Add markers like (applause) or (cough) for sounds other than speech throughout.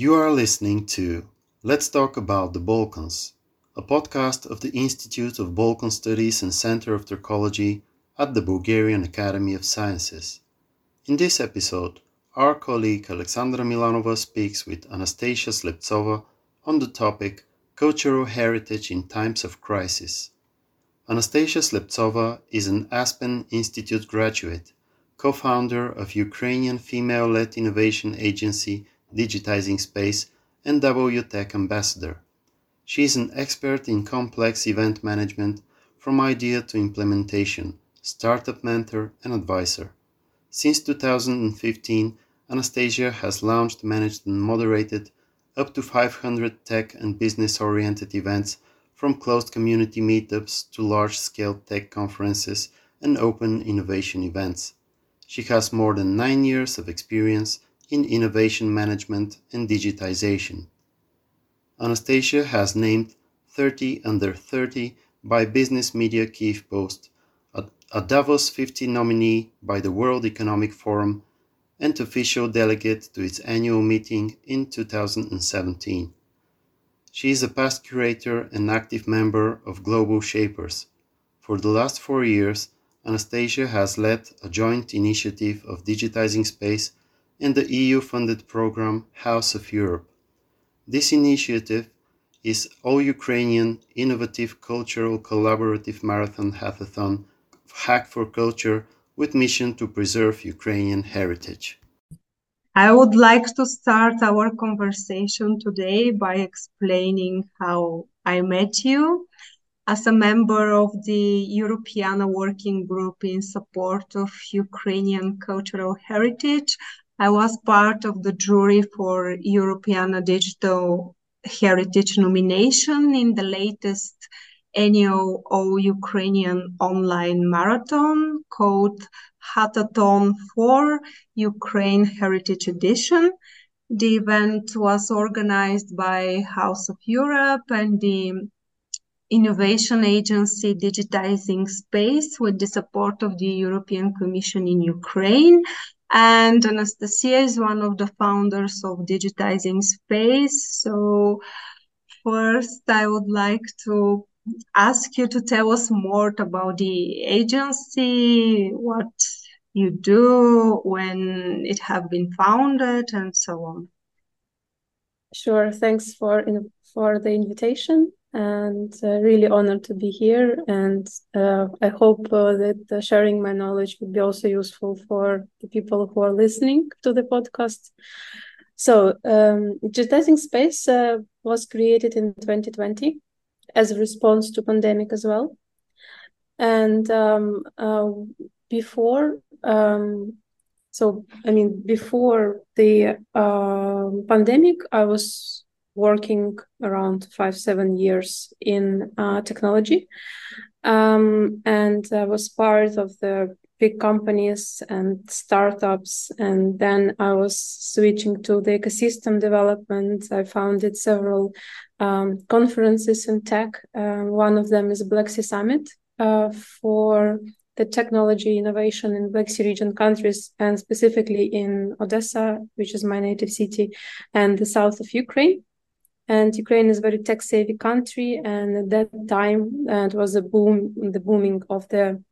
You are listening to Let's Talk About the Balkans, a podcast of the Institute of Balkan Studies and Center of Turkology at the Bulgarian Academy of Sciences. In this episode, our colleague Alexandra Milanova speaks with Anastasia Sleptsova on the topic Cultural Heritage in Times of Crisis. Anastasia Sleptsova is an Aspen Institute graduate, co founder of Ukrainian female led innovation agency Digitizing Space and WTech ambassador. She is an expert in complex event management from idea to implementation, startup mentor, and advisor. Since 2015, Anastasia has launched, managed, and moderated up to 500 tech and business oriented events from closed community meetups to large scale tech conferences and open innovation events. She has more than nine years of experience in innovation management and digitization. Anastasia has named 30 under 30 by Business Media Kyiv Post, a, Davos 50 nominee by the World Economic Forum, and official delegate to its annual meeting in 2017. She is a past curator and active member of Global Shapers. For the last four years, Anastasia has led a joint initiative of digitizing space and the EU funded program House of Europe. This initiative is All Ukrainian Innovative Cultural Collaborative Marathon Hackathon Hack for Culture with mission to preserve Ukrainian heritage. I would like to start our conversation today by explaining how I met you as a member of the Europeana Working Group in support of Ukrainian cultural heritage. I was part of the jury for European Digital Heritage nomination in the latest annual All Ukrainian online marathon called Hackathon for Ukraine Heritage Edition. The event was organized by House of Europe and the innovation agency Digitizing Space with the support of the European Commission in Ukraine and Anastasia is one of the founders of Digitizing Space. So, first, I would like to ask you to tell us more about the agency, what you do, when it have been founded, and so on. Sure. Thanks for for the invitation and uh, really honored to be here. And uh, I hope uh, that sharing my knowledge would be also useful for the people who are listening to the podcast. So, um, Digitizing Space uh, was created in 2020 as a response to pandemic as well. And um, uh, before, um, so I mean, before the uh, pandemic, I was working around five seven years in uh, technology. Um, and i was part of the big companies and startups. And then i was switching to the ecosystem development. I founded several um, conferences in tech. Uh, one of them is black sea summit uh, for the technology innovation in Black Sea region countries, and specifically in Odessa, which is my native city, and the south of Ukraine and Ukraine is a very tech savvy country. And at that time, uh, it was a boom, the booming of the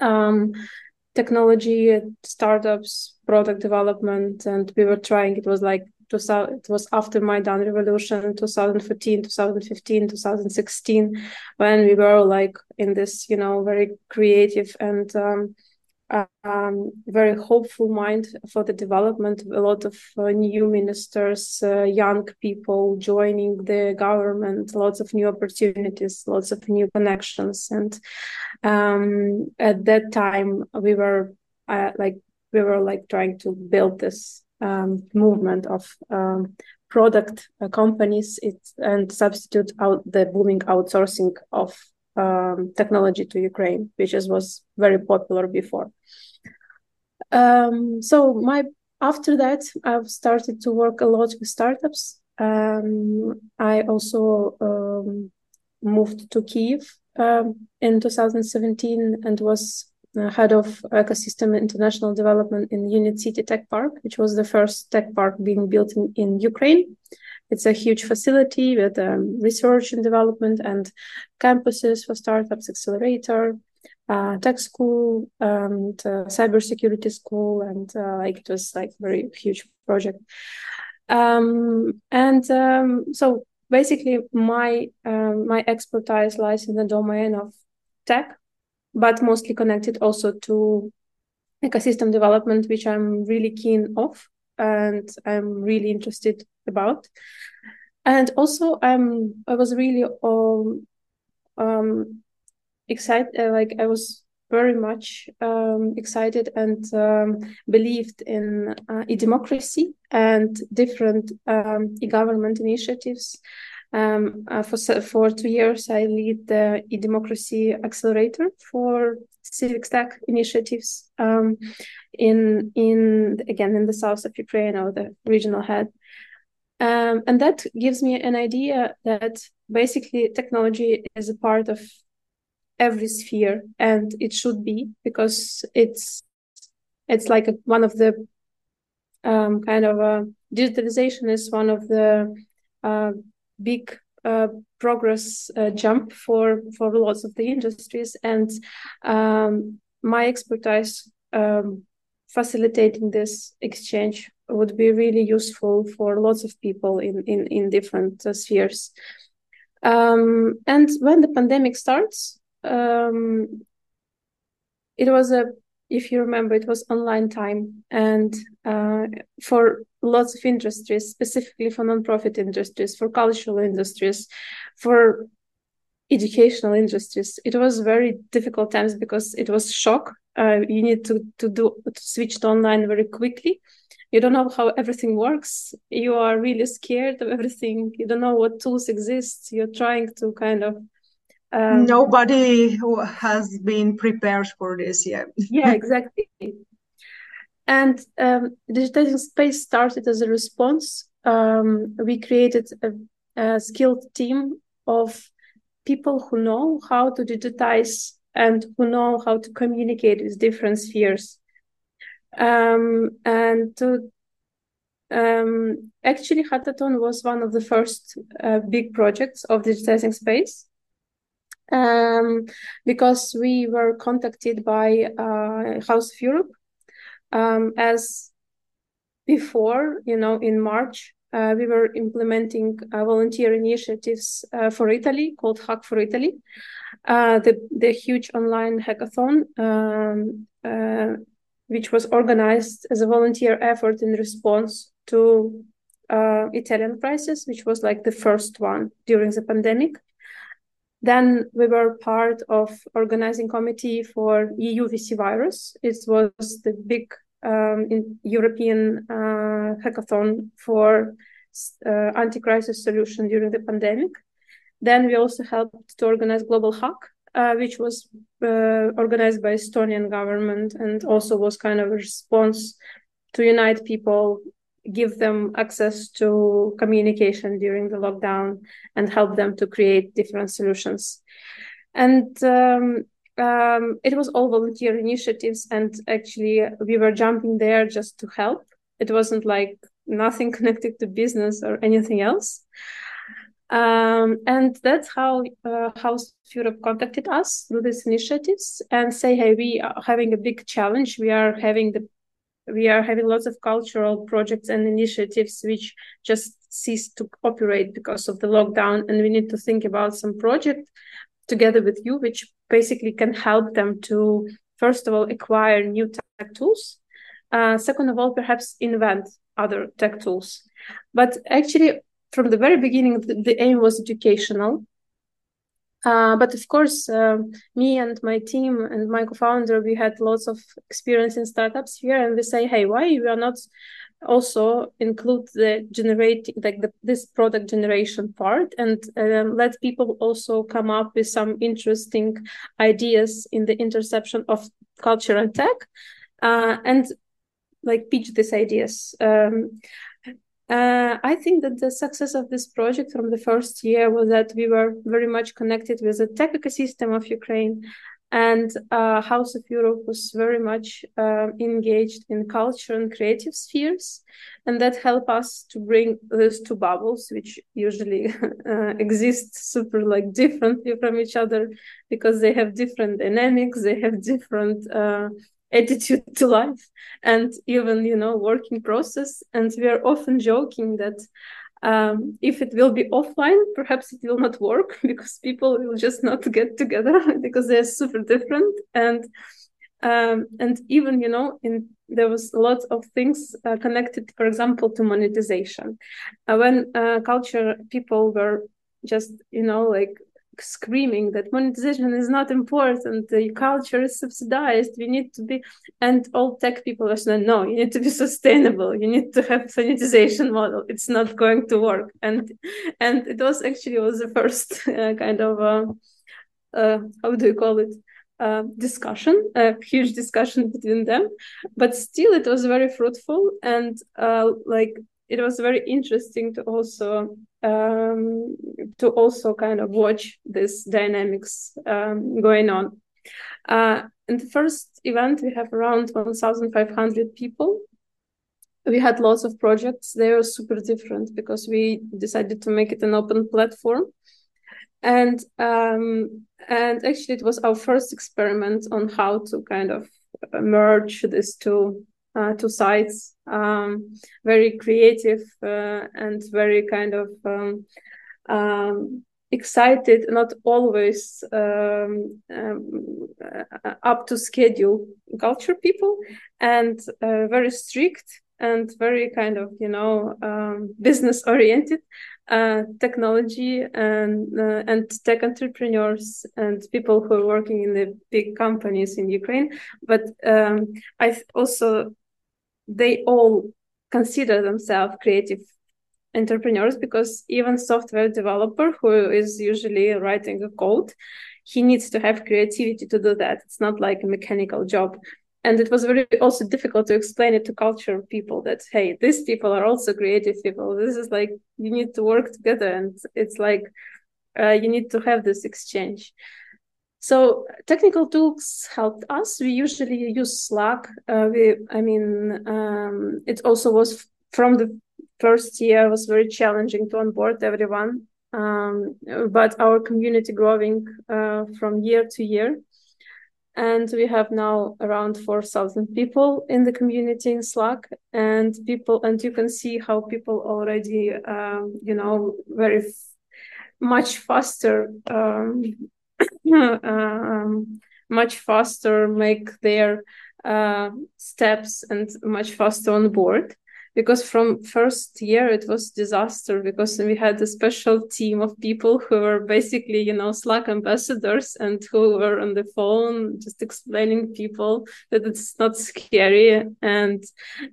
um, technology, startups, product development, and we were trying. It was like it was after Maidan revolution 2014 2015 2016 when we were like in this you know very creative and um, um, very hopeful mind for the development. A lot of uh, new ministers, uh, young people joining the government, lots of new opportunities, lots of new connections. And um, at that time, we were uh, like we were like trying to build this um, movement of um, product uh, companies it, and substitute out the booming outsourcing of um, technology to Ukraine, which is, was very popular before. Um, so my after that, I've started to work a lot with startups. Um, I also um, moved to Kiev um, in 2017 and was uh, head of ecosystem international development in Unit City Tech Park, which was the first tech park being built in, in Ukraine. It's a huge facility with um, research and development and campuses for startups, accelerator, uh, tech school, and uh, cybersecurity school, and uh, like it was like very huge project. Um, and um, so basically, my um, my expertise lies in the domain of tech, but mostly connected also to ecosystem development, which I'm really keen of and I'm really interested about. And also, I'm I was really um, um excited, uh, like I was very much um, excited and um, believed in uh, e-democracy and different um, e-government initiatives um, uh, for for two years, I lead the e-democracy accelerator for civic tech initiatives um, in in again in the south of Ukraine or the regional head, um, and that gives me an idea that basically technology is a part of every sphere, and it should be because it's it's like a, one of the um, kind of a, digitalization is one of the uh, big uh, progress uh, jump for for lots of the industries. And um, my expertise um, facilitating this exchange would be really useful for lots of people in in, in different uh, spheres. Um, and when the pandemic starts um, it was a if you remember, it was online time, and uh, for lots of industries, specifically for nonprofit industries, for cultural industries, for educational industries, it was very difficult times because it was shock. Uh, you need to to do to switch to online very quickly. You don't know how everything works. You are really scared of everything. You don't know what tools exist. You're trying to kind of um, Nobody has been prepared for this yet. (laughs) yeah, exactly. And um, digitizing space started as a response. Um, we created a, a skilled team of people who know how to digitize and who know how to communicate with different spheres. Um, and to um, actually, Hackathon was one of the first uh, big projects of digitizing space um, because we were contacted by uh, House of Europe um, as before, you know, in March, uh, we were implementing uh, volunteer initiatives uh, for Italy called Hack for Italy, uh, the, the huge online hackathon, um, uh, which was organized as a volunteer effort in response to Italian crisis, which was like the first one during the pandemic. Then we were part of organizing committee for EUvsVirus. It was the big um, European uh, hackathon for uh, anti-crisis solution during the pandemic. Then we also helped to organize Global Hack, uh, which was uh, organized by Estonian government and also was kind of a response to unite people give them access to communication during the lockdown and help them to create different solutions. And um, um, it was all volunteer initiatives, and actually, we were jumping there just to help. It wasn't like nothing (laughs) connected to business or anything else. Um, and that's how uh, House Europe contacted us through these initiatives and say, hey, we are having a big challenge. We are having the we are having lots of cultural projects and initiatives which just cease to operate because of the lockdown and we need to think about some project together with you which basically can help them to first of all acquire new tech tools uh, second of all perhaps invent other tech tools. But actually from the very beginning the, the aim was educational uh, but of course, uh, me and my team and my co-founder, we had lots of experience in startups here, and we say, hey, why we are not also include the generating like the, this product generation part? And um, let people also come up with some interesting ideas in the intersection of culture and tech uh, and like pitch these ideas. Um, uh, I think that the success of this project from the first year was that we were very much connected with the tech ecosystem of Ukraine. And uh, House of Europe was very much uh, engaged in culture and creative spheres, and that helped us to bring those two bubbles, which usually (laughs) uh, exist super like differently from each other because they have different dynamics, they have different uh, attitude (laughs) to life, and even you know working process. And we are often joking that um, if it will be offline, perhaps it will not work (laughs) because people will just not get together (laughs) because they're super different. And um, and even you know, in there was a lot of things uh, connected, for example, to monetization. Uh, when uh, culture people were just you know like screaming that monetization is not important the culture is subsidized we need to be and all tech people are saying no you need to be sustainable you need to have monetization model it's not going to work. And and it was actually was the first (laughs) uh, kind of uh, uh, how do you call it uh, discussion, a huge discussion between them, but still it was very fruitful and uh, like it was very interesting to also um, to also kind of watch this dynamics um, going on. Uh, in the first event, we have around 1,500 people. We had lots of projects. They were super different because we decided to make it an open platform. And um, and actually, it was our first experiment on how to kind of merge these two uh, two sides. Um, very creative uh, and very kind of um, um, excited, not always um, um, up to schedule culture people, and uh, very strict and very kind of you know um, business oriented uh, technology and uh, and tech entrepreneurs and people who are working in the big companies in Ukraine. But um, I also they all consider themselves creative entrepreneurs because even software developer who is usually writing a code he needs to have creativity to do that. It's not like a mechanical job. And it was very also difficult to explain it to culture people that hey these people are also creative people. This is like you need to work together and it's like uh, you need to have this exchange so technical tools helped us. We usually use Slack. Uh, we, I mean, um, it also was from the first year was very challenging to onboard everyone. Um, but our community growing uh, from year to year, and we have now around four thousand people in the community in Slack, and people, and you can see how people already, um, you know, very much faster um, (laughs) um, much faster make their uh, steps and much faster on board because from first year it was disaster because we had a special team of people who were basically you know slack ambassadors and who were on the phone just explaining people that it's not scary. And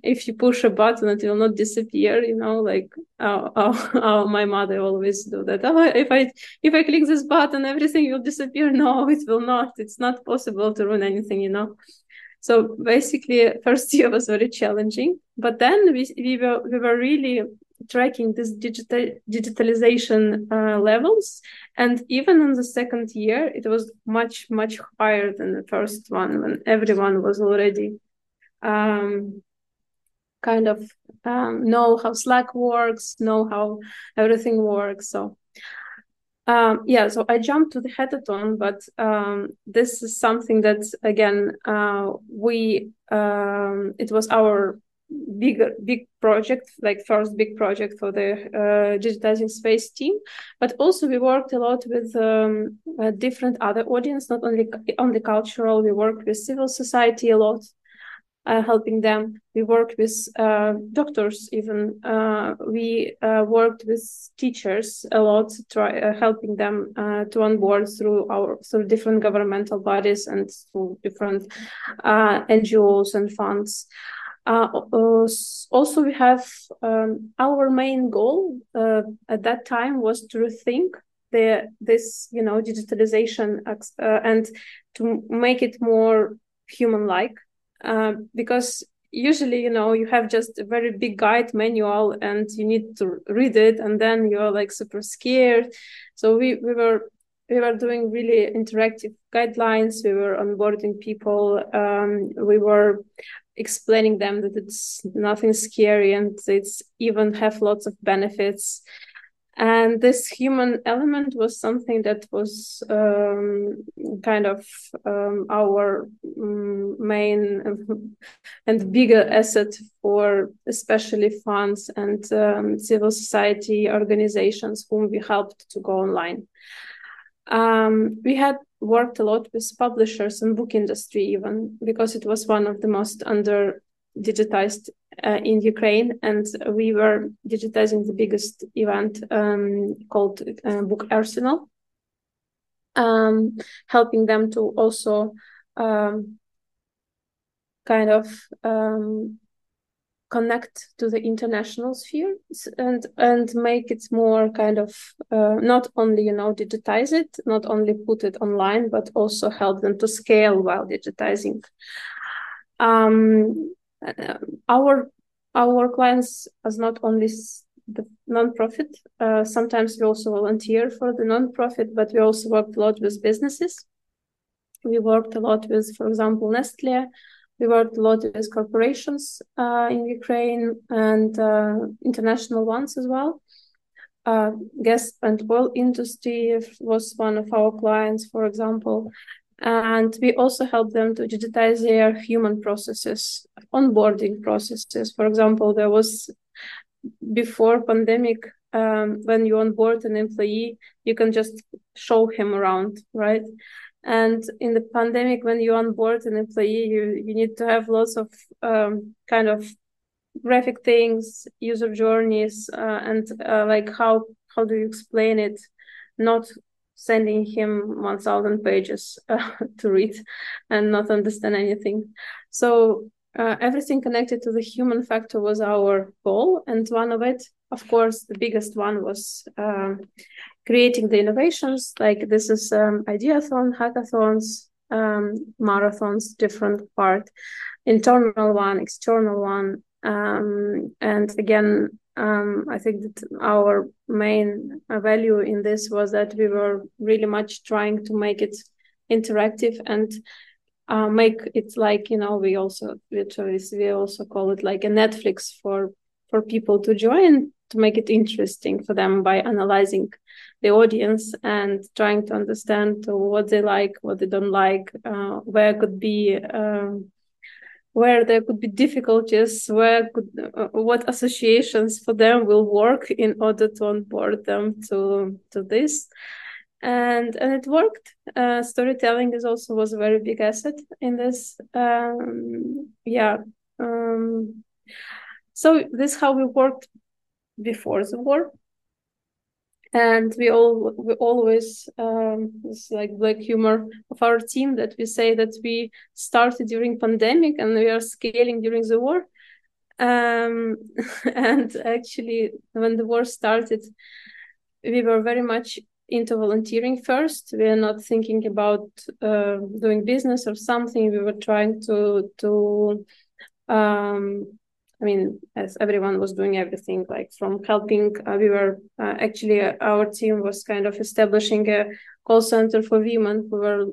if you push a button it will not disappear you know like oh, oh, oh my mother always do that. Oh if i if i click this button everything will disappear. (laughs) No it will not. It's not possible to run anything you know so basically, first (laughs) year was very challenging, but then we we were we were really tracking this digital digitalization uh, levels, and even in the second year, it was much much higher than the first one when everyone was already um, kind of um, know how Slack works, know how everything works. So um, yeah, so I jumped to the hackathon, but um, this is something that again uh, we um, it was our big big project, like first big project for the uh, digitizing space team, but also we worked a lot with um, different other audience, not only on the cultural. We worked with civil society a lot uh, helping them. We worked with uh, doctors, even. Uh, we uh, worked with teachers a lot, try uh, helping them uh, to onboard through our through different governmental bodies and through different NGOs and funds. also, we have um, our main goal at that time was to rethink the this you know digitalization and to make it more human-like uh, because usually you know you have just a very big guide manual and you need to read it and then you're like super scared so we, we were we were doing really interactive guidelines. We were onboarding people. Um, we were explaining them that it's nothing scary and it's even have lots of benefits. And this human element was something that was um, kind of um, our um, main (laughs) and bigger asset for especially funds and um, civil society organizations whom we helped to go online. Um, we had worked a lot with publishers and book industry even because it was one of the most under digitized uh, in Ukraine, and we were digitizing the biggest event um, called uh, Book Arsenal, um, helping them to also um, kind of um, connect to the international sphere and and make it more kind of uh, not only you know digitize it not only put it online but also help them to scale while digitizing. Um, uh, our our clients as not only the non-profit uh, sometimes we also volunteer for the non-profit but we also worked a lot with businesses we worked a lot with for example nestle we worked a lot with corporations uh, in Ukraine and uh, international ones as well. Uh, gas and oil industry was one of our clients, for example. And we also help them to digitize their human processes, onboarding processes. For example, there was before pandemic, um, when you onboard an employee, you can just show him around, right? And in the pandemic, when you onboard an employee, you, you need to have lots of um, kind of graphic things, user journeys, uh, and uh, like how how do you explain it? Not sending him 1000 pages uh, (laughs) to read and not understand anything. So uh, everything connected to the human factor was our goal. And one of it, of course, the biggest one was um, creating the innovations. Like this is um, ideathon, hackathons, um, marathons, different part, internal one, external one. Um, and again, um, I think that our main value in this was that we were really much trying to make it interactive and uh, make it like you know we also we also call it like a Netflix for for people to join to make it interesting for them by analyzing the audience and trying to understand what they like, what they don't like, uh, where could be um, where there could be difficulties, where could uh, what associations for them will work in order to onboard them to to this, and and it worked. Uh, storytelling is also was a very big asset in this. Um, yeah. Um, so this how we worked before the war and we all we always um it's like black humor of our team that we say that we started during pandemic and we are scaling during the war. Um (laughs) and actually when the war started we were very much into volunteering first. We are not thinking about uh, doing business or something. We were trying to to um I mean, as everyone was doing everything, like from helping, uh, we were uh, actually uh, our team was kind of establishing a call center for women who were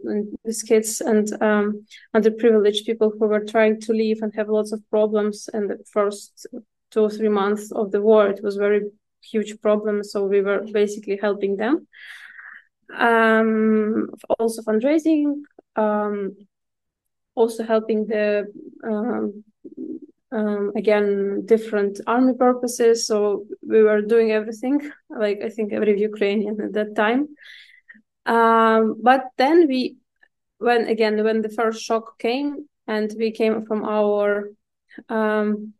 with kids and um, underprivileged people who were trying to leave and have lots of problems. And the first two or three months of the war, it was very huge problem. So we were basically helping them. Um, also fundraising, um, also helping the um, again different army purposes. So we were doing everything like i think every ukrainian at that time. Um, but then we when again when the first shock came and we came from our um,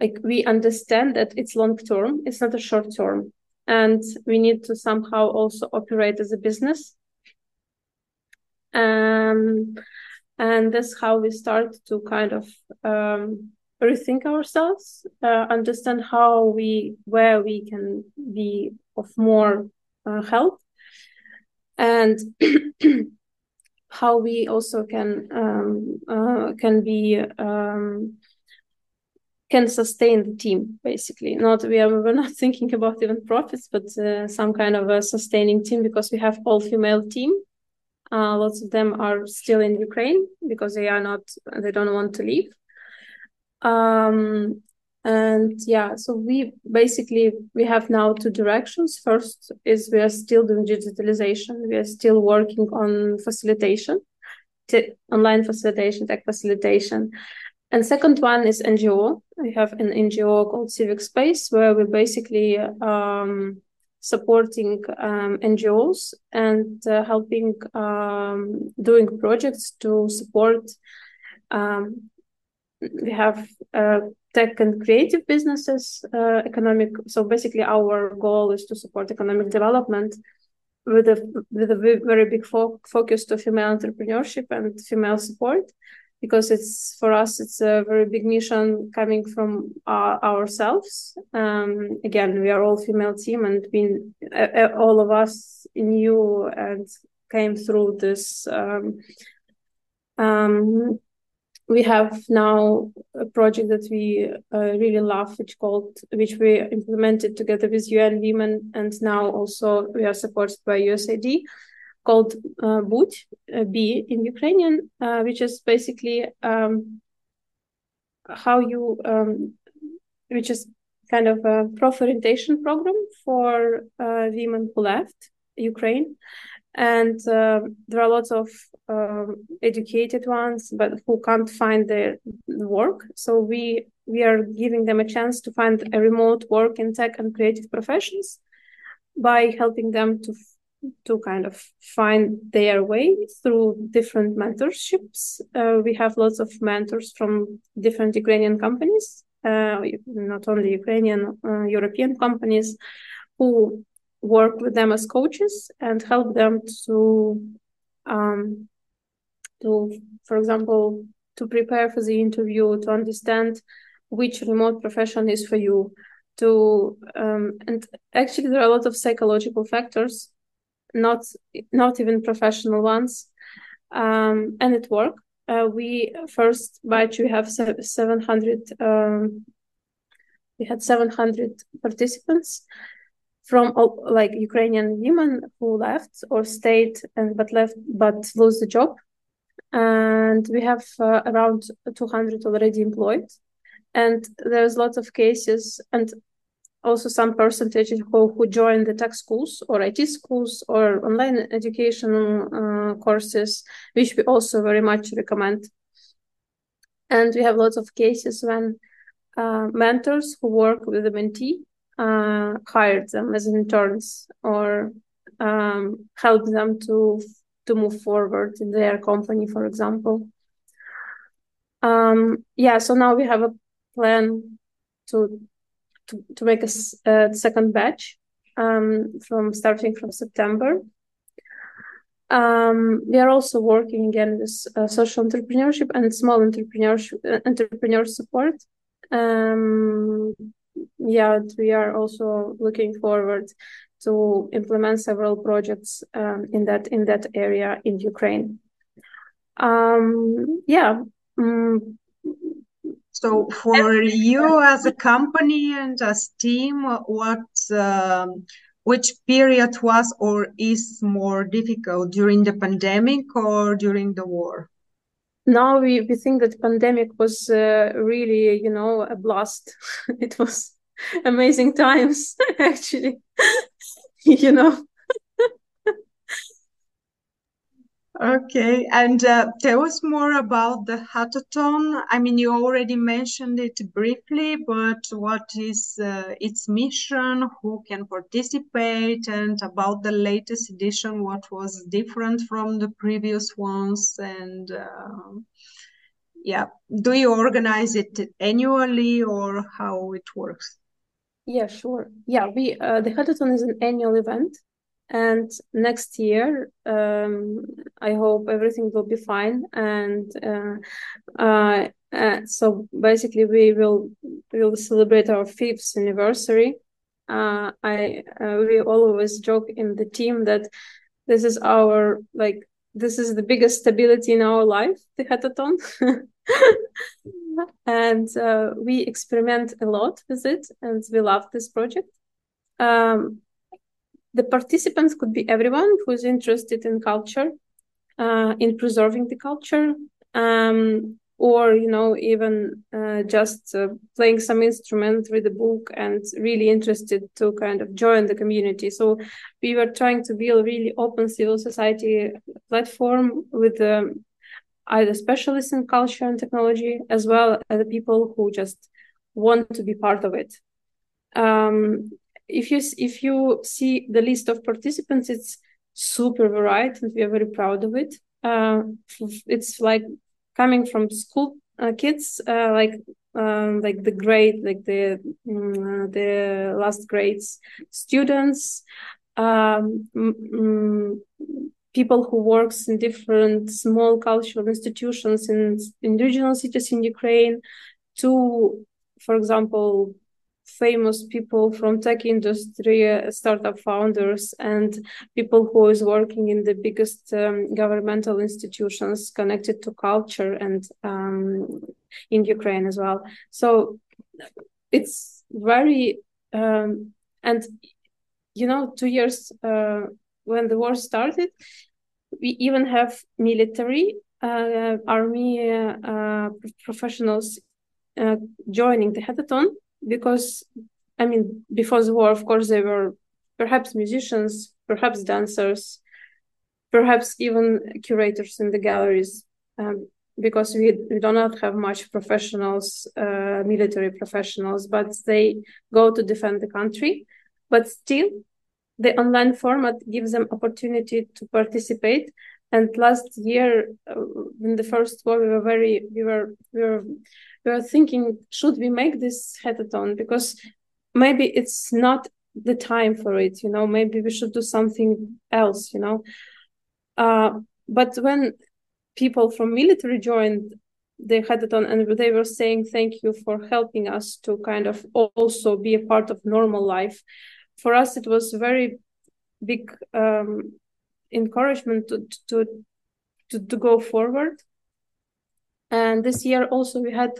like we understand that it's long term it's not a short term. And we need to somehow also operate as a business. Um, and that's how we start to kind of um, rethink ourselves uh, understand how we where we can be of more uh, help. And (clears throat) how we also can um, uh, can be um, can sustain the team basically. Not we are (laughs) we're not thinking about even profits but uh, some kind of a sustaining team because we have all female team uh, lots of them are still in ukraine because they are not they don't want to leave. Um, and yeah so we basically we have now two directions. First is we are still doing digitalization. We are still working on facilitation online facilitation tech facilitation. And second one is NGO. We have an NGO called Civic Space where we're basically um, supporting um, NGOs and uh, helping um, doing projects to support. Um, we have uh, tech and creative businesses, uh, economic. So basically, our goal is to support economic development with a with a very big fo- focus to female entrepreneurship and female support because it's for us it's a very big mission coming from our, ourselves. Um, again we are all female team and been uh, all of us knew and came through this um, um, we have now a project that we uh, really love which called which we implemented together with UN Women and now also we are supported by USAID called uh, uh, B in Ukrainian, uh, which is basically um, how you, um, which is kind of a pro-orientation program for uh, women who left Ukraine. And um, there are lots of um, educated ones, but who can't find the work. So we we are giving them a chance to find a remote work in tech and creative professions by helping them to to kind of find their way through different mentorships. Uh, we have lots of mentors from different Ukrainian companies, uh, not only Ukrainian, uh, European companies, who work with them as coaches and help them to, um, to, for example, to prepare for the interview, to understand which remote profession is for you. To um, and actually, there are a lot of psychological factors not not even professional ones, um, and it worked. Uh, we first batch we have seven hundred. Um, we had seven hundred participants from like Ukrainian women who left or stayed and but left but lose the job, and we have uh, around two hundred already employed, and there's lots of cases and also some percentage who, who join the tech schools or IT schools or online education uh, courses, which we also very much recommend. And we have lots of cases when uh, mentors who work with the mentee uh, hired them as interns or um, help them to to move forward in their company, for example. Um, yeah, so now we have a plan to to, to make a, a second batch um, from starting from September. Um, we are also working again with uh, social entrepreneurship and small entrepreneurship uh, entrepreneur support. Um, yeah, we are also looking forward to implement several projects um, in that in that area in Ukraine. Um, yeah, um, so for you as a company and as team, what um, which period was or is more difficult during the pandemic or during the war? Now we, we think that pandemic was uh, really, you know, a blast. (laughs) it was amazing times, (laughs) actually. (laughs) you know, Okay, and uh, tell us more about the hackathon. I mean, you already mentioned it briefly, but what is uh, its mission? Who can participate? And about the latest edition, what was different from the previous ones? And uh, yeah, do you organize it annually or how it works? Yeah, sure. Yeah, we uh, the hackathon is an annual event and next year um, i hope everything will be fine and uh, uh, uh, so basically we will we will celebrate our fifth anniversary uh, i uh, we always joke in the team that this is our like this is the biggest stability in our life, the hackathon. (laughs) and uh, we experiment a lot with it, and we love this project. Um, the participants could be everyone who's interested in culture, uh, in preserving the culture, um, or you know even uh, just uh, playing some instrument read a book and really interested to kind of join the community. So we were trying to build really open civil society platform with um, either specialists in culture and technology as well as the people who just want to be part of it. Um, if you if you see the list of participants it's super varied and we are very proud of it. Uh, it's like coming from school uh, kids uh, like um, like the grade like the um, the last grades students um, mm, people who works in different small cultural institutions in in regional cities in Ukraine to for example famous people from tech industry, uh, startup founders, and people who is working in the biggest um, governmental institutions connected to culture and um, in Ukraine as well. So it's very um, and you know two years uh, when the war started, we even have military uh, army uh, uh, professionals uh, joining the hackathon because I mean, before the war, of course, they were perhaps musicians, perhaps dancers, perhaps even curators in the galleries, um, because we, we do not have much professionals, uh, military professionals, but they go to defend the country. But still, the online format gives them opportunity to participate. And last year, uh, in the first war, we were very, we were, we were we were thinking, should we make this hackathon? Because maybe it's not the time for it, you know, maybe we should do something else, you know. Uh, but when people from military joined the hackathon and they were saying thank you for helping us to kind of also be a part of normal life for us it was very big um, encouragement to, to to to go forward. And this year also we had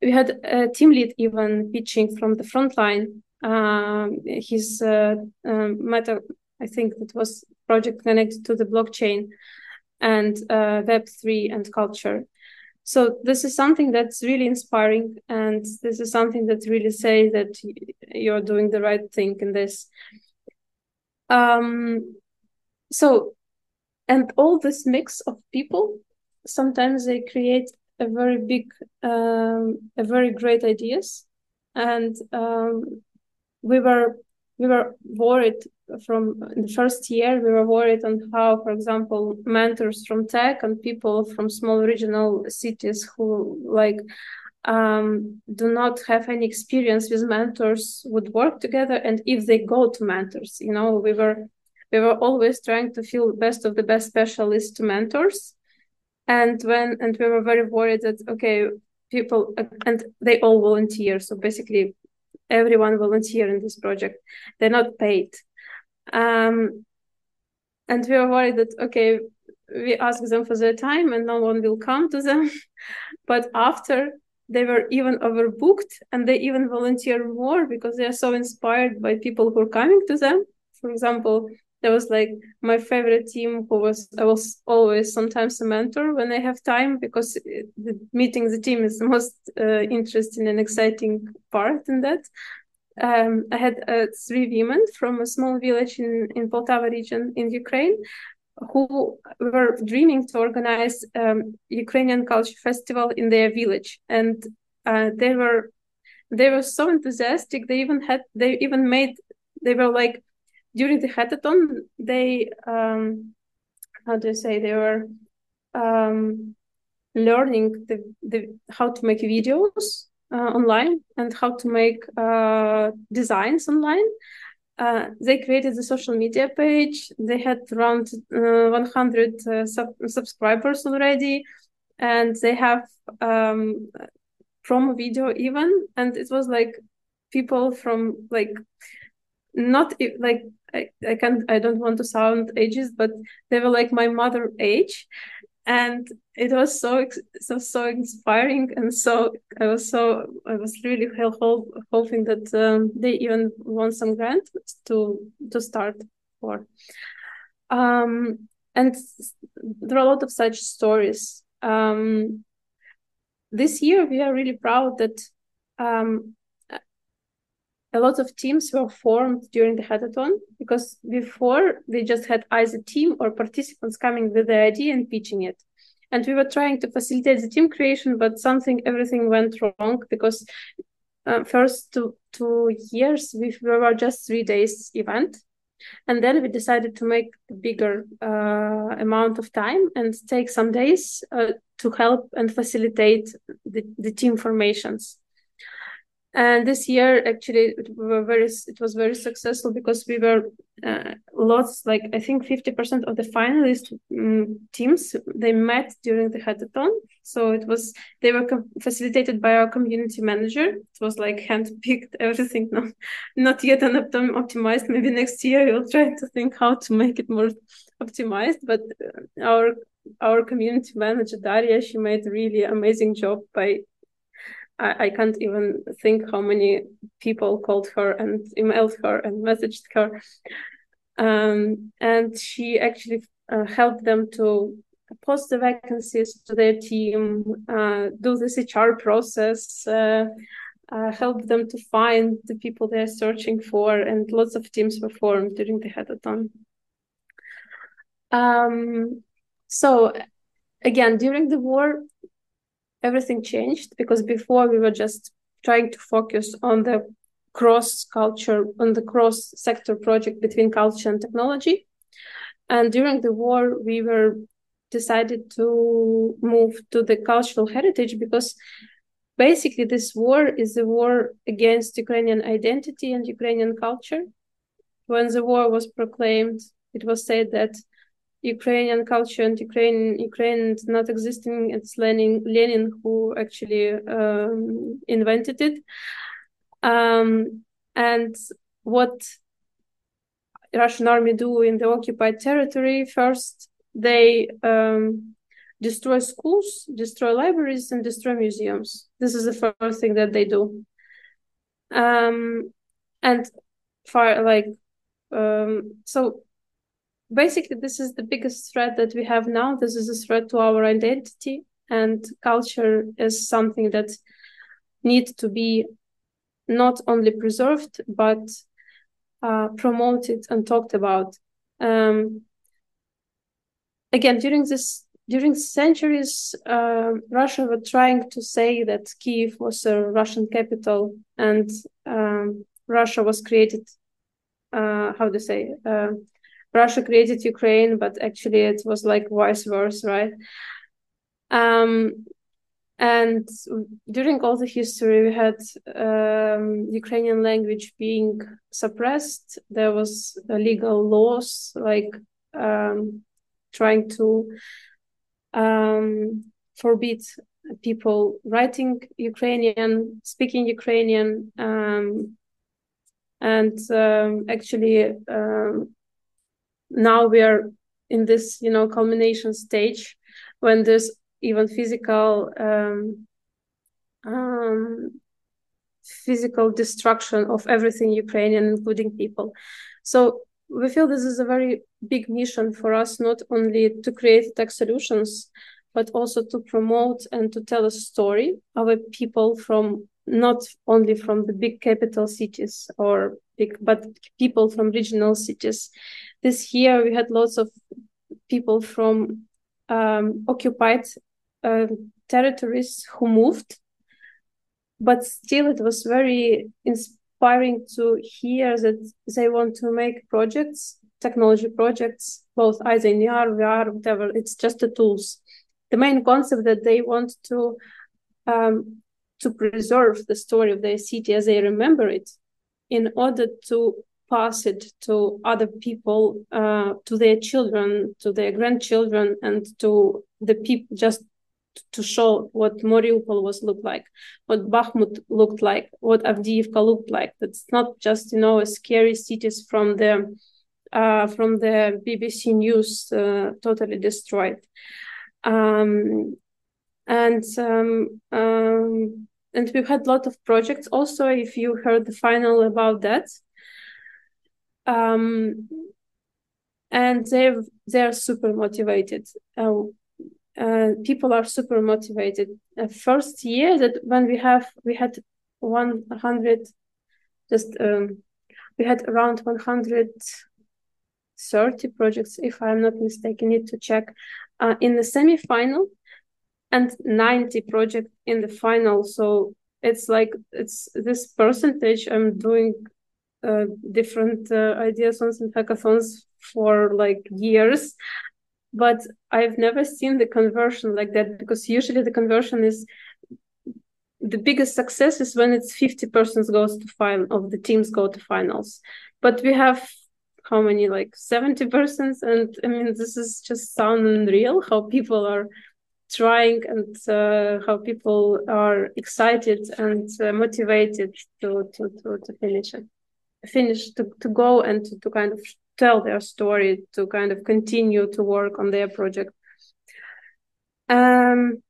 we had a team lead even pitching from the front line. Um, his uh, um, meta i think it was project connected to the blockchain and uh, web3 and culture. So this is something that's really inspiring and this is something that really says that you're doing the right thing in this. Um so and all this mix of people sometimes they create a very big, um, a very great ideas, and um, we were we were worried from the first year. We were worried on how, for example, mentors from tech and people from small regional cities who like um, do not have any experience with mentors would work together, and if they go to mentors, you know, we were we were always trying to feel best of the best specialists to mentors. And when and we were very worried that okay people and they all volunteer. So basically everyone volunteer in this project. They're not paid. Um, and we were worried that okay we ask them for their time and no one will come to them. (laughs) But after they were even overbooked and they even volunteer more because they are so inspired by people who are coming to them. For example that was like my favorite team who was i was always sometimes a mentor when i have time because the, meeting the team is the most uh, interesting and exciting part in that. Um, i had uh, three women from a small village in, in Poltava region in ukraine who were dreaming to organize um, ukrainian culture festival in their village. And uh, they were they were so enthusiastic. They even had they even made they were like during the hackathon, they um, how do you say they were um, learning the, the how to make videos uh, online and how to make uh, designs online. Uh, they created the social media page. They had around uh, 100 uh, sub- subscribers already, and they have um, promo video even. And it was like people from like not like I, I can't I don't want to sound ages, but they were like my mother age, and it was so so so inspiring and so I was so I was really hoping that um, they even won some grant to to start for. Um, and there are a lot of such stories. Um, this year we are really proud that um, a lot of teams were formed during the hackathon because before they just had either team or participants coming with the idea and pitching it. And we were trying to facilitate the team creation but something everything went wrong because uh, first two, two years we, we were just three days event. And then we decided to make a bigger uh, amount of time and take some days uh, to help and facilitate the, the team formations and this year actually it were very it was very successful because we were uh, lots like i think 50% of the finalist um, teams they met during the hackathon. So it was they were facilitated by our community manager. It was like hand-picked everything. (laughs) Not, not yet an optim- optimized. Maybe next year we'll try to think how to make it more optimized. But uh, our our community manager daria she made really amazing job by I, I can't even think how many people called her and emailed her and messaged her. Um, and she actually uh, helped them to post the vacancies to their team, uh, do this HR process, uh, uh, help them to find the people they're searching for, and lots of teams were formed during the hackathon. Um, so again, during the war, everything changed because before we were just trying to focus on the cross culture on the cross sector project between culture and technology. And during the war we were decided to move to the cultural heritage because basically this war is a war against ukrainian identity and ukrainian culture. When the war was proclaimed it was said that Ukrainian culture and Ukraine Ukraine not existing. It's Lenin Lenin who actually um, invented it. Um, and what Russian army do in the occupied territory first they um, destroy schools, destroy libraries, and destroy museums. This is the first thing that they do. Um, and for like um, so basically this is the biggest threat that we have now. This is a threat to our identity and culture is something that needs to be not only preserved but uh, promoted and talked about. Um, again during this during centuries uh, russia were trying to say that kiev was a russian capital and um, russia was created uh, how to say uh, Russia created Ukraine, but actually it was like vice versa, right? Um, and during all the history, we had um, Ukrainian language being suppressed. There was legal laws like um, trying to um, forbid people writing Ukrainian, speaking Ukrainian, um, and um, actually now we are in this you know culmination stage when there's even physical um, um, physical destruction of everything Ukrainian, including people. So we feel this is a very big mission for us, not only to create tech solutions, but also to promote and to tell a story of a people from not only from the big capital cities or but people from regional cities. This year we had lots of people from um, occupied uh, territories who moved but still it was very inspiring to hear that they want to make projects technology projects both either in AR, VR, whatever. It's just the tools. The main concept that they want to um, to preserve the story of their city as they remember it in order to pass it to other people, uh, to their children, to their grandchildren, and to the people just to show what Mariupol was looked like, what Bakhmut looked like, what Avdiivka looked like. That's not just you know scary cities from the uh, from the BBC News uh, totally destroyed. Um, and um, um, and we've had a lot of projects. Also, if you heard the final about that, um, and they they're super motivated. Uh, uh, people are super motivated. Uh, first year that when we have we had 100 just um, we had around 130 projects if i'm not mistaken need to check uh, in the semi-final and 90 projects in the final. So it's like it's this percentage i'm doing uh, different uh, ideathons and hackathons for like years but i've never seen the conversion like that because usually the conversion is the biggest success is when it's 50 persons goes to final of the teams go to finals. But we have how many like 70 persons? And i mean this is just sound unreal how people are trying and uh, how people are excited and uh, motivated to, to, to, to finish it. Finish to, to go and to, to kind of tell their story to kind of continue to work on their project. Um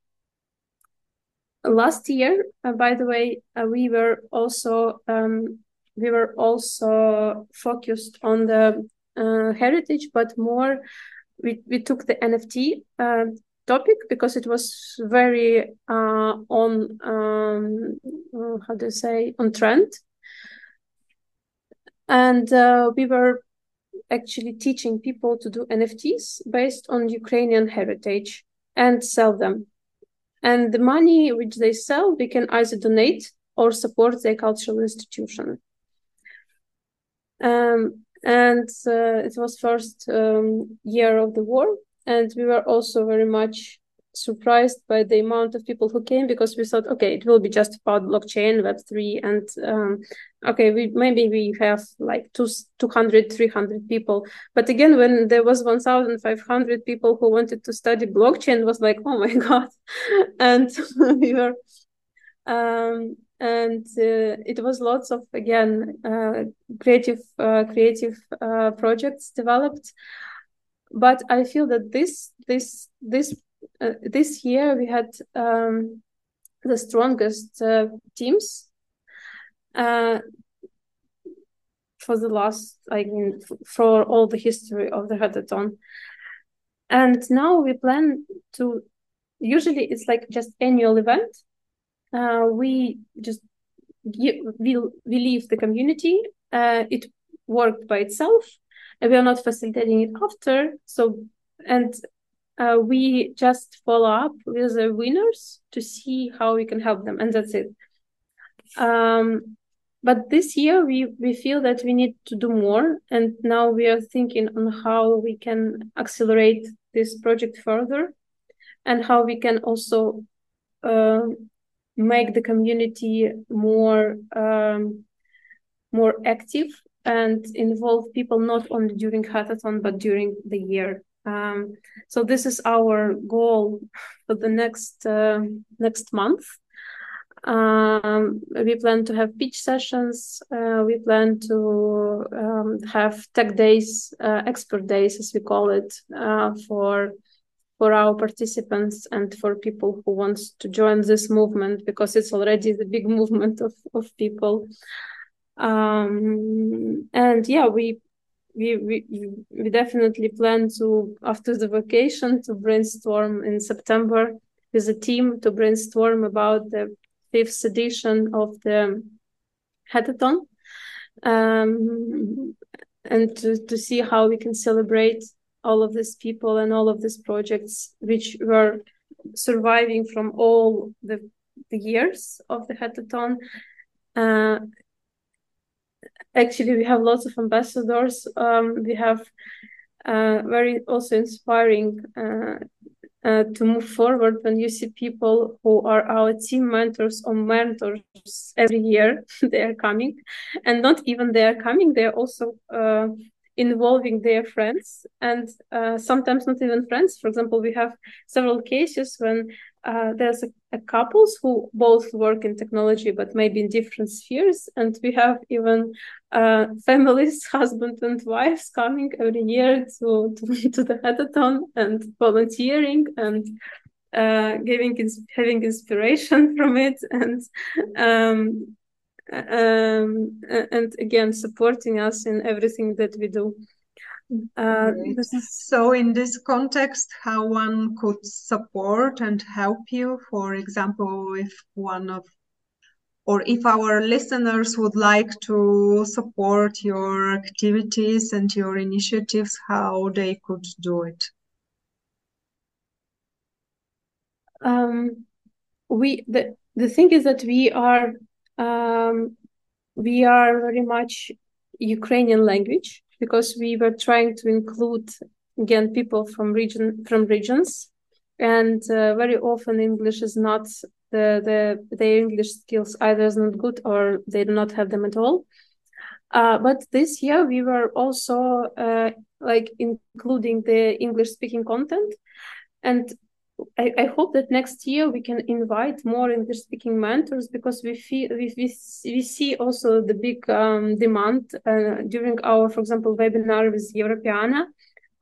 last year, uh, by the way, uh, we were also um, we were also focused on the uh, heritage, but more we we took the NFT uh, topic because it was very uh, on um, uh, how do you say on trend, and we were actually teaching people to do NFTs based on Ukrainian heritage and sell them. And the money which they sell we can either donate or support their cultural institution. Um, and uh, it was first um, year of the war and we were also very much surprised by the amount of people who came because we thought okay it will be just about blockchain web3 and um, okay we maybe we have like two, 200 300 people. But again when there was 1500 people who wanted to study blockchain was like oh my (laughs) god. And (laughs) we were um, and uh, it was lots of again uh, creative uh, creative uh, projects developed but i feel that this this this uh, this year we had um, the strongest uh, teams uh, for the last, I mean, for all the history of the hackathon. And now we plan to. Usually, it's like just annual event. Uh, we just give, we we leave the community. Uh, it worked by itself, we are not facilitating it after. So and uh, we just follow up with the winners to see how we can help them, and that's it. Um, but this year we we feel that we need to do more, and now we are thinking on how we can accelerate this project further, and how we can also uh, make the community more um, more active and involve people not only during hackathon but during the year um, so this is our goal for the next uh, next month. Um, we plan to have pitch sessions. Uh, we plan to um, have tech days, uh, expert days, as we call it, uh, for for our participants and for people who want to join this movement because it's already the big (laughs) movement of of people. Um, and yeah, we we, we we definitely plan to after the vacation to brainstorm in September with a team to brainstorm about the fifth edition of the hackathon. Um, and to, to see how we can celebrate all of these people and all of these projects which were surviving from all the the years of the hackathon. Uh, actually we have lots of ambassadors. Um, we have uh, very also inspiring uh, uh, to move forward when you see people who are our team mentors or mentors every year (laughs) they are coming. And not even they are coming they're also uh, involving their friends and uh, sometimes not even friends. For example, we have several cases when uh, there's a, a, couples who both work in technology but maybe in different spheres, and we have even uh, (laughs) families, husband and wives, coming every year to to, (laughs) to the hackathon and volunteering and uh, giving having inspiration (laughs) from it and um, um, and again supporting us in everything that we do. Uh, so, in this context, how one could support and help you, for example, if one of or if our listeners would like to support your activities and your initiatives, how they could do it? Um, we the the thing is that we are um, we are very much Ukrainian language because we were trying to include again people from region from regions, and uh, very often English is not the the their English skills either is not good or they do not have them at all. Uh, but this year we were also uh, like including the English speaking content, and I, I, hope that next year we can invite more English speaking mentors because we feel we, we, we see also the big um, demand uh, during our, for example, webinar with Europeana.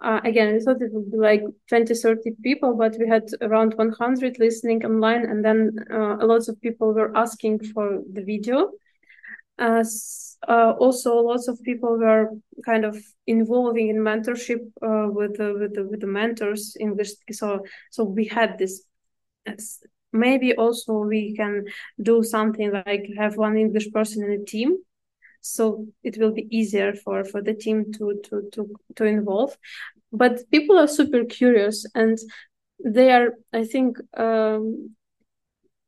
Uh, again, we thought it would be like 20, 30 people, but we had around 100 listening online, and then uh, a lot of people were asking for the video. Uh, uh, also, lots of people were kind of involving in mentorship uh, with the, with the, with the mentors English. So so we had this. Maybe also we can do something like have one English person in a team, so it will be easier for for the team to to to to involve. But people are super curious and they are, I think, um,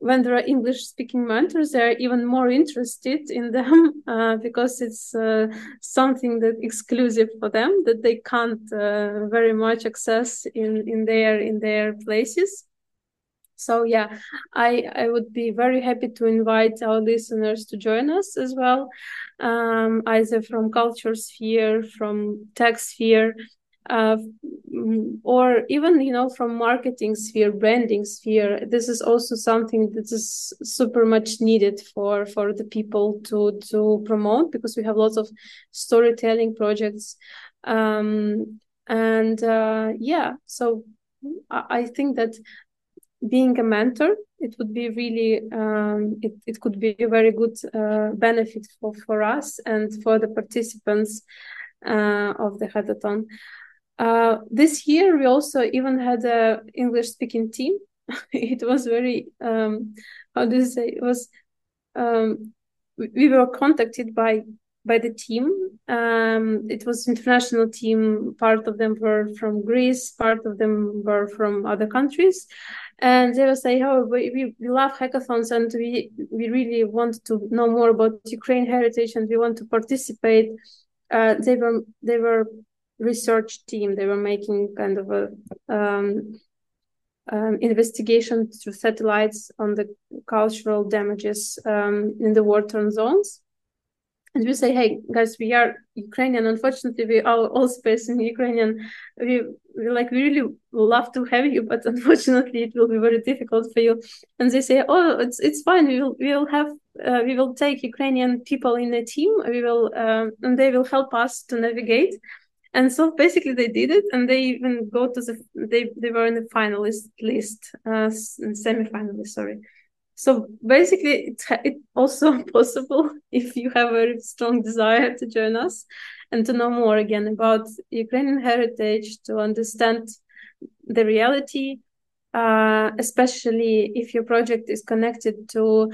when there are English speaking mentors, they're even more interested in them (laughs) uh, because it's uh, something that exclusive for them that they can't uh, very much access in, in their in their places. So yeah, I I would be very happy to invite our listeners to join us as well, um, either from culture sphere, from tech sphere, uh, or even you know from marketing sphere branding sphere this is also something that is super much needed for for the people to to promote because we have lots of storytelling projects. Um, and uh, yeah so I, I think that being a mentor it would be really um, it, it could be a very good uh, benefit for, for us and for the participants uh, of the hackathon uh, this year, we also even had a English speaking team. (laughs) it was very, um, how do you say, it was, um, we were contacted by by the team. Um, it was international team. Part of them were from Greece. Part of them were from other countries, and they were saying, "Oh, we, we, love hackathons, and we we really want to know more about Ukraine heritage, and we want to participate." Uh, they were they were research team. They were making kind of a um, um, investigation through satellites on the cultural damages um, in the war-torn zones. And we say, hey guys, we are Ukrainian. Unfortunately, we are all in Ukrainian. We, we like we really love to have you, but (laughs) unfortunately, it will be very difficult for you. And they say, oh, it's it's fine. We will we will have uh, we will take Ukrainian people in the team. We will um, and they will help us to navigate and so basically they did it and they even go to the they they were in the finalist list uh semi-finalist sorry. So basically it's it also (laughs) possible if you have a strong desire to join us and to know more again about ukrainian heritage to understand the reality uh, especially if your project is connected to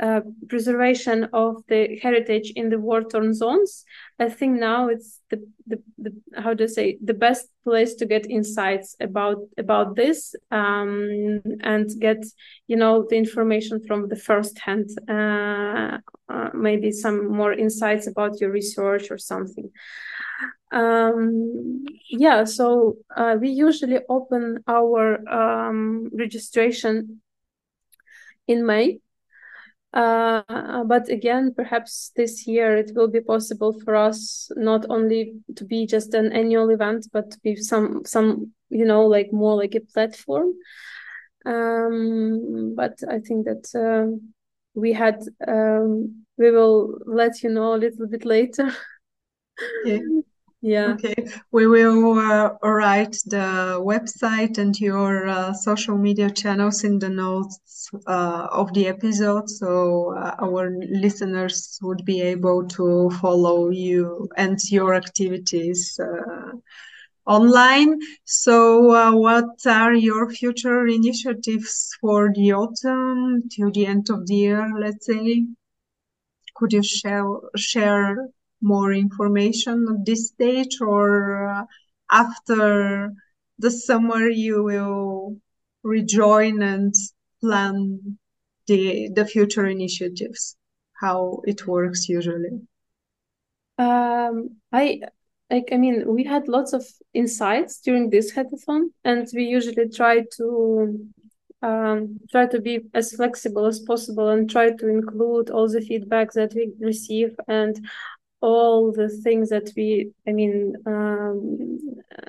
uh, preservation of the heritage in the war-torn zones. I think now it's the, the, the how to say the best place to get insights about about this um, and get you know the information from the first hand. Uh, uh, maybe some more insights about your research or something. Um, yeah, so uh, we usually open our um, registration in May Uh, but again, perhaps this year it will be possible for us not only to be just an annual event, but to be some some you know like more like a platform. Um, but I think that um, we had um, we will let you know a little bit later. Okay. (laughs) Yeah. Okay. We will uh, write the website and your uh, social media channels in the notes uh, of the episode, so uh, our listeners would be able to follow you and your activities uh, online. So, uh, what are your future initiatives for the autumn till the end of the year? Let's say, could you share share more information at this stage or uh, after the summer you will rejoin and plan the the future initiatives how it works usually? Um i like i mean we had lots of insights during this hackathon and we usually try to um, try to be as flexible as possible and try to include all the feedback that we receive. And all the things that we i mean um,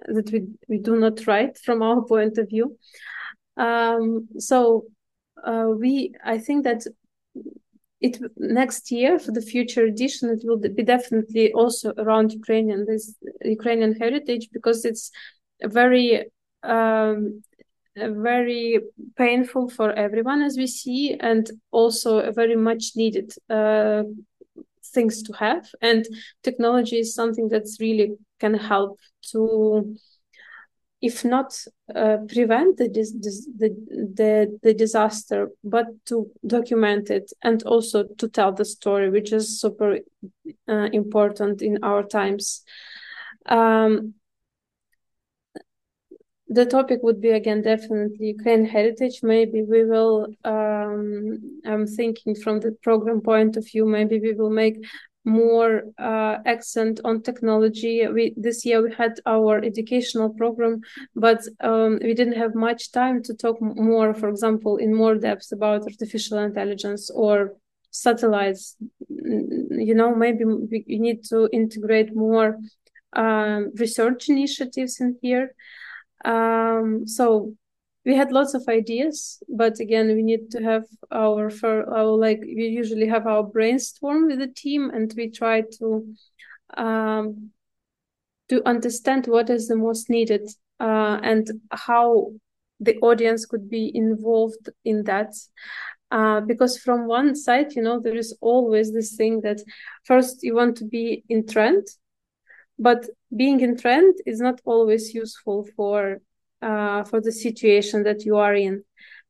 that we, we do not write from our (laughs) point of view. Um, so uh, we i think that it next year for the future edition it will be definitely also around ukrainian this ukrainian heritage because it's very um, very painful for everyone as we see and also very much needed uh, things to have. And technology is something that's really can help to if not uh, prevent the, dis the, the, the disaster but to document it and also to tell the story which is super uh, important in our times. Um, the topic would be again definitely Ukraine heritage. Maybe we will. Um, I'm thinking from the program point of view. Maybe we will make more uh, accent on technology. We this year we had our educational program, but um, we didn't have much time to talk more. For example, in more depth about artificial intelligence or satellites. You know, maybe we need to integrate more um, research initiatives in here. Um, so we had lots of ideas, but again, we need to have our for our like we usually have our brainstorm with the team, and we try to um, to understand what is the most needed uh, and how the audience could be involved in that. Uh, because from one side, you know, there is always this thing that first you want to be in trend, but being in trend is not always useful for uh, for the situation that you are in.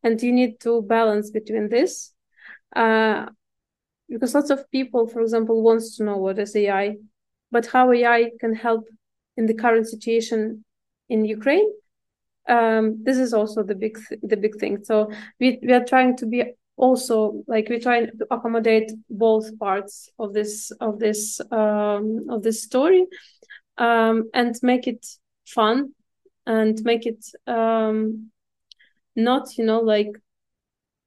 And you need to balance between this uh, because lots of people for example wants to know what is ai but how ai can help in the current situation in ukraine um, this is also the big th- the big thing. So we, we are trying to be also like we're trying to accommodate both parts of this of this um, of this story um, and make it fun and make it um, not you know like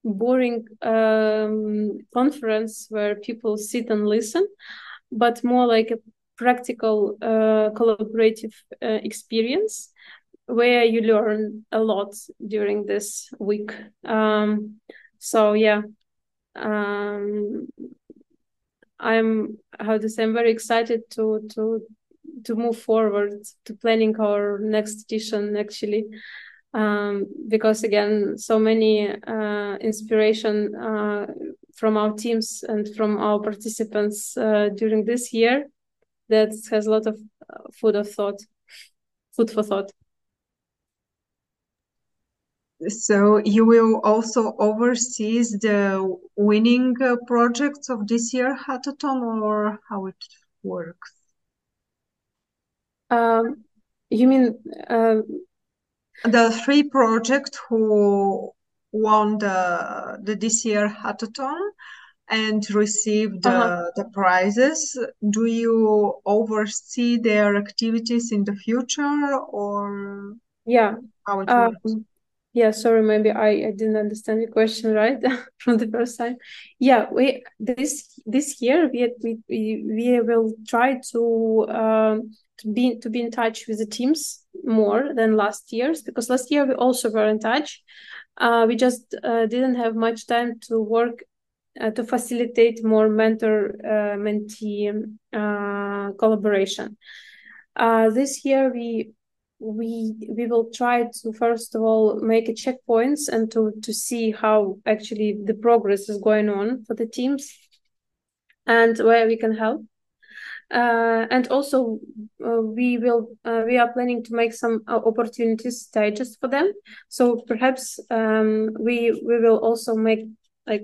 boring um, conference where people sit and listen but more like a practical uh, collaborative uh, experience where you learn a lot during this week. Um, so yeah um, i'm how to say i'm very excited to to to move forward to planning our next edition actually. Um, because again so many uh, inspiration uh, from our teams and from our participants uh, during this year. That has a lot of uh, food of thought food for thought. So you will also oversee the winning uh, projects of this year hackathon or how it works um, you mean uh, the three projects who won the the this year hackathon and received uh-huh. the prizes do you oversee their activities in the future or yeah how it um, works yeah, sorry, maybe I, I didn't understand your question right (laughs) from the first time. Yeah, we this this year we we we, will try to um, to be to be in touch with the teams more than last year's because last year we also were in touch. Uh, we just uh, didn't have much time to work uh, to facilitate more mentor uh, mentee uh, collaboration. Uh, this year we we we will try to first of all make a checkpoints and to to see how actually the progress is going on for the teams and where we can help. Uh, and also uh, we will uh, we are planning to make some uh, opportunities stages for them. So perhaps um, we we will also make like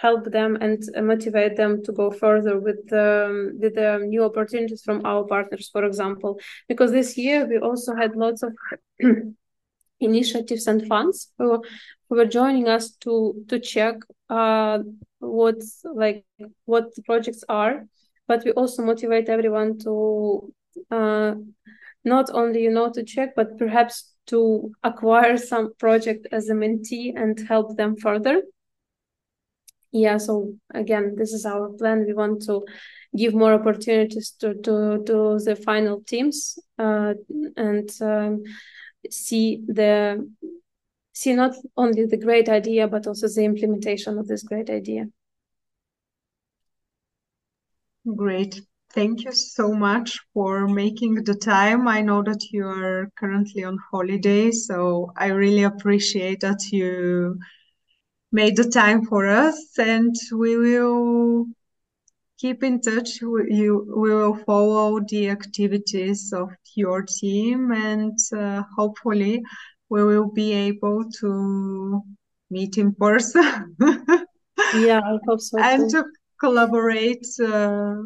help them and motivate them to go further with um, with the new opportunities from our partners for example. Because this year we also had lots of (clears throat) initiatives and funds who, who were joining us to to check uh, what's like what the projects are. But we also motivate everyone to uh, not only you know to check but perhaps to acquire some project as a mentee and help them further yeah so again this is our plan. We want to give more opportunities to to, to the final teams uh, and um, see the see not only the great idea but also the implementation of this great idea. Great. Thank you so much for making the time. I know that you are currently on holiday so i really appreciate that you made the time for us and we will keep in touch you. We will follow the activities of your team and uh, hopefully we will be able to meet in person. (laughs) Yeah i hope so and too. to collaborate uh,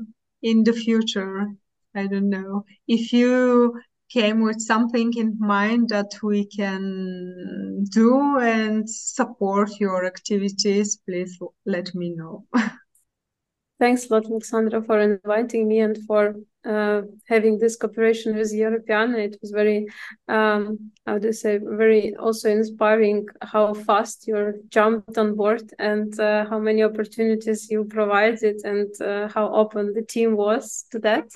in the future. I don't know. If you came with something in mind that we can do and support your activities, please let me know. (laughs) Thanks a lot, Alexandra, for inviting me and for uh, having this cooperation with Europeana. It was very, um, how do you say, very also inspiring how fast you jumped on board and uh, how many opportunities you provided and uh, how open the team was to that.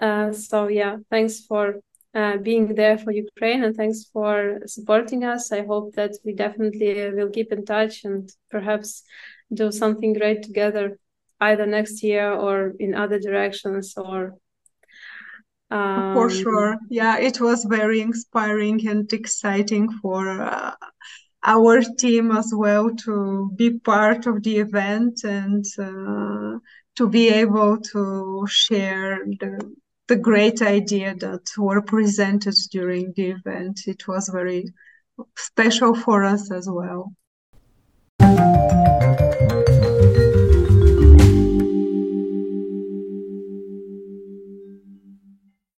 Uh, so yeah, thanks for uh, being there for Ukraine and thanks for supporting us. I hope that we definitely will keep in touch and perhaps do something great together either next year or in other directions or um... for sure yeah it was very inspiring and exciting for uh, our team as well to be part of the event and uh, to be able to share the the great idea that were presented during the event. It was very special for us as well.